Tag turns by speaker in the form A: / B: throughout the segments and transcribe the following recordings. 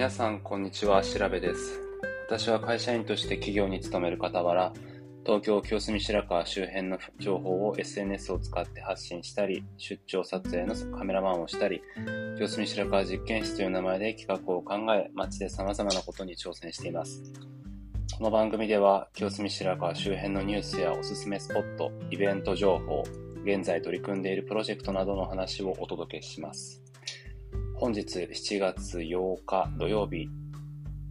A: 皆さん、こんにちは。調べです。私は会社員として企業に勤める傍ら、東京清澄白河周辺の情報を SNS を使って発信したり、出張撮影のカメラマンをしたり、清澄白河実験室という名前で企画を考え、街で様々なことに挑戦しています。この番組では、清澄白河周辺のニュースやおすすめスポット、イベント情報、現在取り組んでいるプロジェクトなどの話をお届けします。本日7月8日土曜日、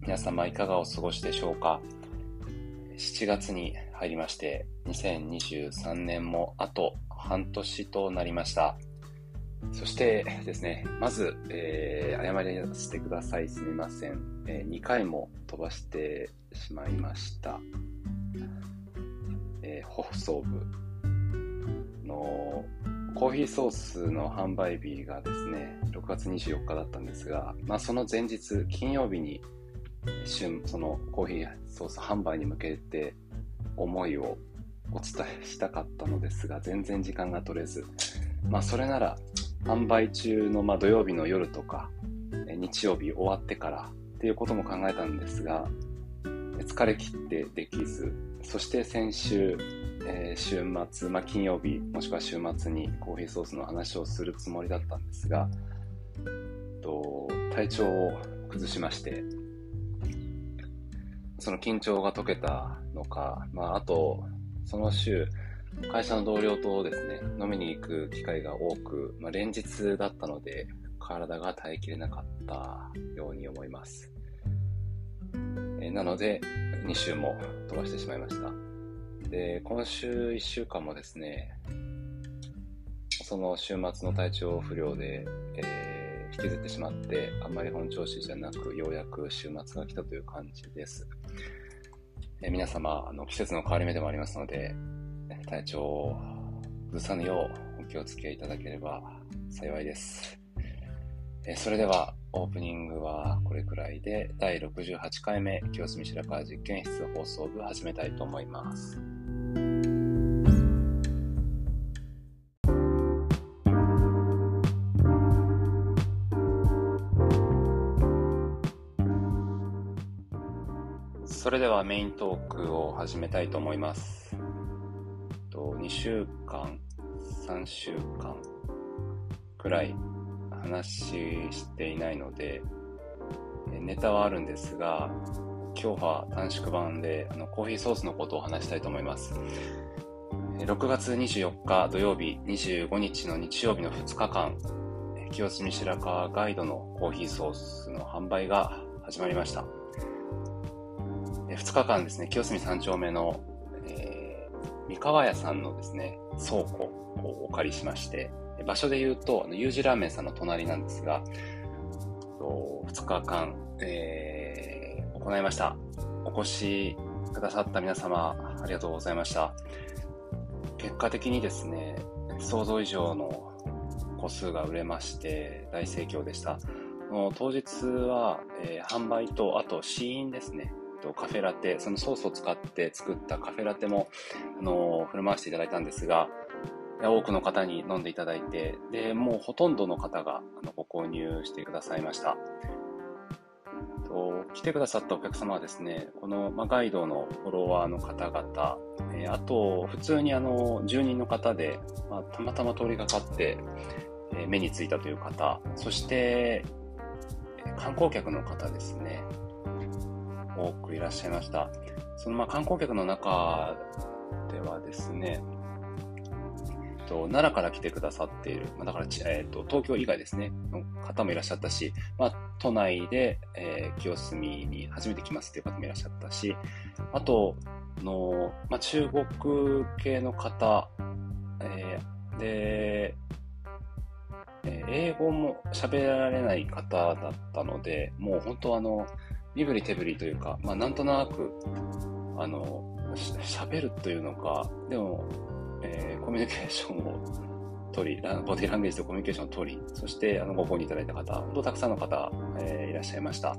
A: 皆様いかがお過ごしでしょうか ?7 月に入りまして、2023年もあと半年となりました。そしてですね、まず、えー、謝りさせてください。すみません、えー、2回も飛ばしてしまいました。えー、放送部のコーヒーソースの販売日がですね、6月24日だったんですが、まあ、その前日、金曜日に旬、そのコーヒーソース販売に向けて思いをお伝えしたかったのですが、全然時間が取れず、まあ、それなら、販売中のま土曜日の夜とか、日曜日終わってからっていうことも考えたんですが、疲れ切ってできず、そして先週、えー、週末、まあ、金曜日もしくは週末にコーヒーソースの話をするつもりだったんですが、と体調を崩しまして、その緊張が解けたのか、まあ、あと、その週、会社の同僚とですね、飲みに行く機会が多く、まあ、連日だったので、体が耐えきれなかったように思います。えー、なので、2週も飛ばしてしまいました。で、今週1週間もですね、その週末の体調不良で、えー、引きずってしまって、あんまり本調子じゃなく、ようやく週末が来たという感じです。えー、皆様あの、季節の変わり目でもありますので、体調を崩さぬようお気をつけいただければ幸いです。えー、それでは、オープニングはこれくらいで、第68回目、清澄白河実験室放送部始めたいと思います。それではメイントークを始めたいと思います。と2週間、3週間くらい話していないので、ネタはあるんですが、今日は短縮版であのコーヒーソースのことを話したいと思います。6月24日土曜日、25日の日曜日の2日間、清澄白河ガイドのコーヒーソースの販売が始まりました。2日間ですね、清澄3丁目の、えー、三河屋さんのですね、倉庫をお借りしまして、場所で言うと、ゆうじラーメンさんの隣なんですが、2日間、えー、行いました。お越しくださった皆様、ありがとうございました。結果的にですね、想像以上の個数が売れまして、大盛況でした。当日は、えー、販売と、あと試飲ですね。とカフェラテ、そのソースを使って作ったカフェラテも、あの振る舞わせていただいたんですが、多くの方に飲んでいただいて、で、もうほとんどの方があのご購入してくださいました。と来てくださったお客様はですね、この、まガイドのフォロワーの方々、え、あと、普通にあの、住人の方で、まあ、たまたま通りがかって、えー、目についたという方、そして、観光客の方ですね。多くいらっしゃいました。そのまあ観光客の中ではですね、えっと、奈良から来てくださっている、まあ、だから、えーと、東京以外ですね、の方もいらっしゃったし、まあ、都内で、えー、清澄に初めて来ますっていう方もいらっしゃったし、あとの、まあ、中国系の方、えー、で、え英語も喋られない方だったので、もう本当あの、身振り手振りというか、まあ、なんとなく、あの、喋るというのか、でも、えー、コミュニケーションを取り、ボディランゲージとコミュニケーションを取り、そしてあのご購入いただいた方、本当たくさんの方、えー、いらっしゃいました。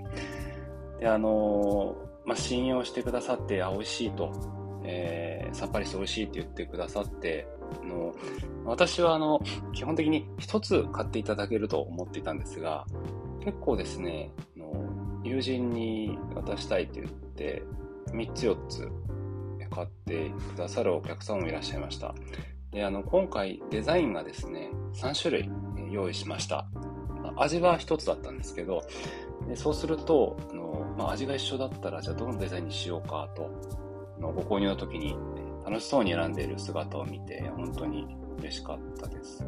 A: で、あのー、まあ、信用してくださって、あ、美味しいと、えー、さっぱりして美味しいって言ってくださって、あの私はあの基本的に一つ買っていただけると思っていたんですが、結構ですね、友人に渡したいと言って、3つ4つ買ってくださるお客さんもいらっしゃいました。で、あの、今回デザインがですね、3種類用意しました。味は1つだったんですけど、でそうすると、あのまあ、味が一緒だったら、じゃあどのデザインにしようかと、のご購入の時に楽しそうに選んでいる姿を見て、本当に嬉しかったです。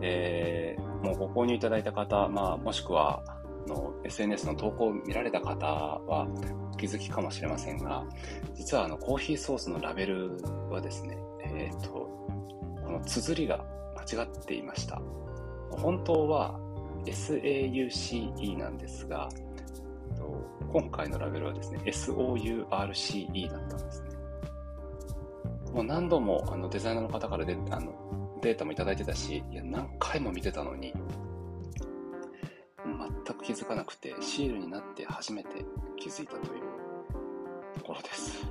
A: で、もうご購入いただいた方、まあ、もしくは、の SNS の投稿を見られた方はお気づきかもしれませんが、実はあのコーヒーソースのラベルはですね、えっ、ー、と、この綴りが間違っていました。本当は SAUCE なんですが、今回のラベルはですね、SOURCE だったんですね。もう何度もあのデザイナーの方からであのデータもいただいてたし、いや何回も見てたのに、気づかなくて、シールになって初めて気づいたというところです。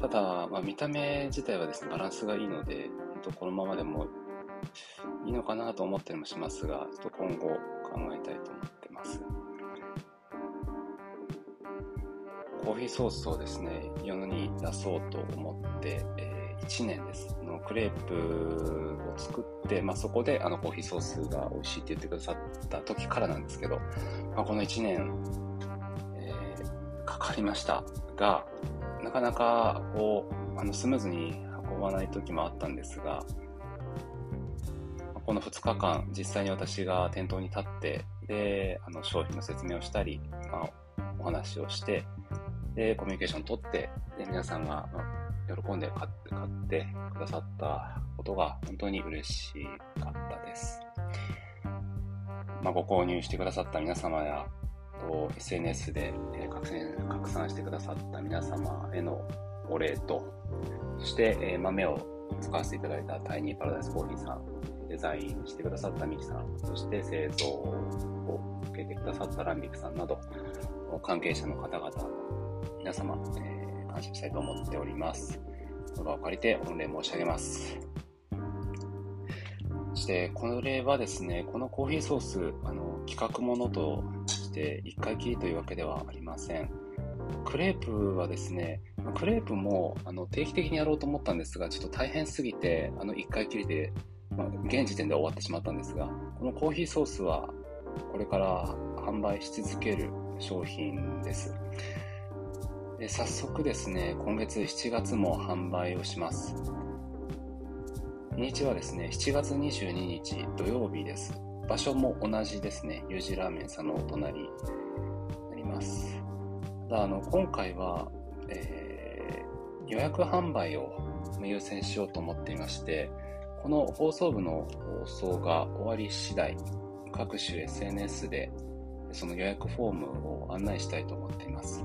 A: ただ、まあ、見た目自体はですね、バランスがいいので、本当このままでもいいのかなと思ったりもしますが、ちょっと今後考えたいと思ってます。コーヒーソースをですね、世に出そうと思って、えー、1年です。のクレープを作って、まあ、そこであのコーヒーソースが美味しいって言ってくださった時からなんですけど、まあ、この1年、えー、かかりましたが、なかなかこう、あのスムーズに運ばない時もあったんですが、この2日間、実際に私が店頭に立って、で、あの商品の説明をしたり、まあ、お話をして、で、コミュニケーションを取って、で、皆さんが、まあ、喜んで買って買ってくださったことが本当に嬉しかったです。まあ、ご購入してくださった皆様や、と SNS で、拡散拡散してくださった皆様へのお礼と、そして、え豆を使わせていただいたタイニーパラダイスコーヒーさん、デザインしてくださったミキさん、そして製造を受けてくださったランビクさんなど、関係者の方々、皆様、え、感謝したいと思っております。この場を借りて御礼申し上げます。そして、この例はですね、このコーヒーソース、あの、企画ものとして1回きりというわけではありません。クレープはですね、クレープもあの定期的にやろうと思ったんですが、ちょっと大変すぎて、あの1回きりでまあ、現時点で終わってしまったんですが、このコーヒーソースはこれから販売し続ける商品です。で早速ですね、今月7月も販売をします。日にちはですね、7月22日土曜日です。場所も同じですね、ユージラーメンさんのお隣になります。ただ、あの、今回は、えー、予約販売を優先しようと思っていまして、この放送部の放送が終わり次第、各種 SNS でその予約フォームを案内したいと思っています。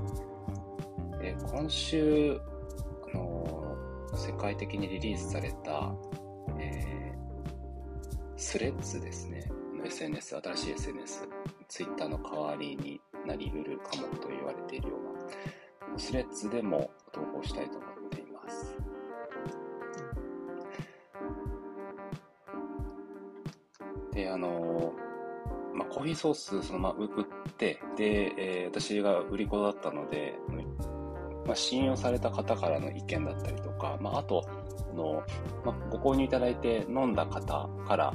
A: で今週、あの世界的にリリースされた、えー、スレッズですね。SNS、新しい SNS、Twitter の代わりになり得るかもと言われているような、スレッズでも投稿したいと思っています。で、あのまあ、コーヒーソースそのまま売って、で、えー、私が売り子だったので、まあ、信用された方からの意見だったりとか、まあ、あと、あの、まあ、ご購入いただいて飲んだ方から、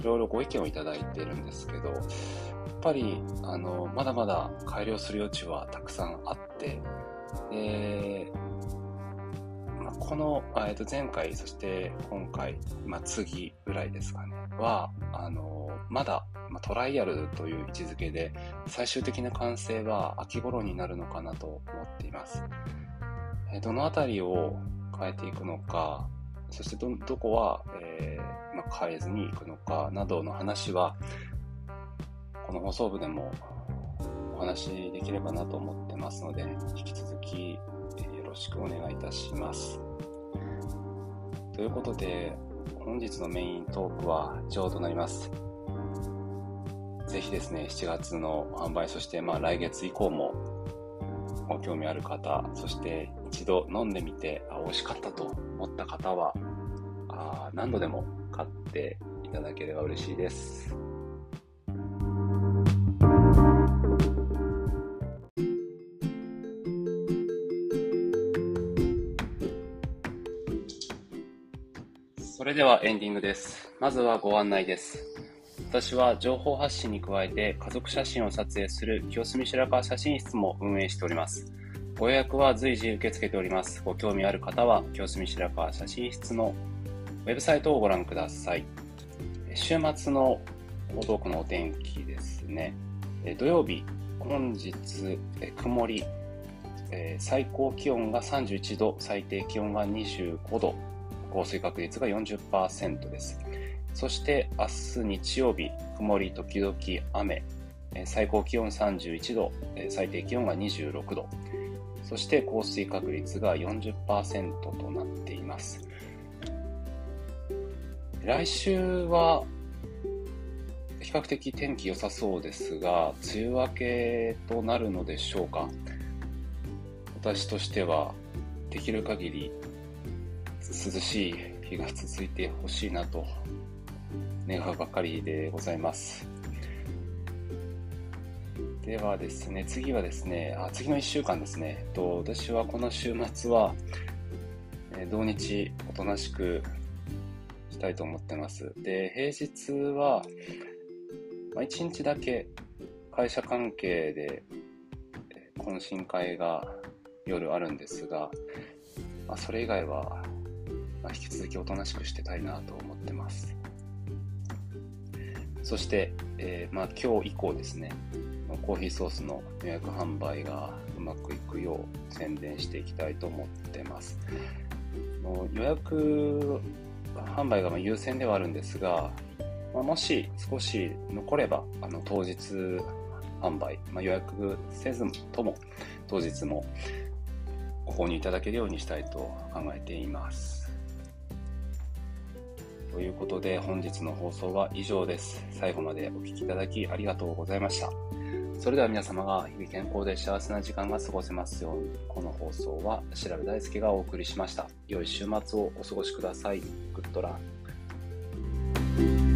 A: いろいろご意見をいただいてるんですけど、やっぱり、あの、まだまだ改良する余地はたくさんあって、で、この、えっと、前回、そして今回、まあ、次ぐらいですかね、は、あの、まだ、まあ、トライアルという位置づけで、最終的な完成は秋頃になるのかなと思っています。えどのあたりを変えていくのか、そしてど、どこは、えー、まあ、変えずにいくのかなどの話は、この放送部でもお話しできればなと思ってますので、引き続きよろしくお願いいたします。ということで、本日のメイントークは以上となります。ぜひですね、7月の販売、そしてまあ来月以降もご興味ある方、そして一度飲んでみて、あ、美味しかったと思った方は、あ何度でも買っていただければ嬉しいです。それではエンディングです。まずはご案内です。私は情報発信に加えて家族写真を撮影する清澄白河写真室も運営しております。ご予約は随時受け付けております。ご興味ある方は清澄白河写真室のウェブサイトをご覧ください。週末の報道区のお天気ですね。土曜日、本日、曇り、最高気温が31度、最低気温が25度、降水確率が40%です。そして明日日曜日、曇り時々雨、え最高気温31度、え最低気温が26度、そして降水確率が40%となっています。来週は比較的天気良さそうですが、梅雨明けとなるのでしょうか。私としてはできる限り涼しい日が続いてほしいなと願うばかりでございます。ではですね、次はですね、あ次の1週間ですね、と私はこの週末は、えー土日おとなしくしたいと思ってます。で、平日は、まあ、1日だけ会社関係で懇親会が夜あるんですが、まあ、それ以外は、まあ、引き続きおとなしくしてたいなと思ってます。そして、えーまあ、今日以降ですね、コーヒーソースの予約販売がうまくいくよう宣伝していきたいと思ってます。予約販売が優先ではあるんですが、まあ、もし少し残れば、あの当日販売、まあ、予約せずとも当日もご購入いただけるようにしたいと考えています。ということで本日の放送は以上です。最後までお聴きいただきありがとうございました。それでは皆様が日々健康で幸せな時間が過ごせますように、この放送は調べ大輔がお送りしました。良い週末をお過ごしください。グッドラン。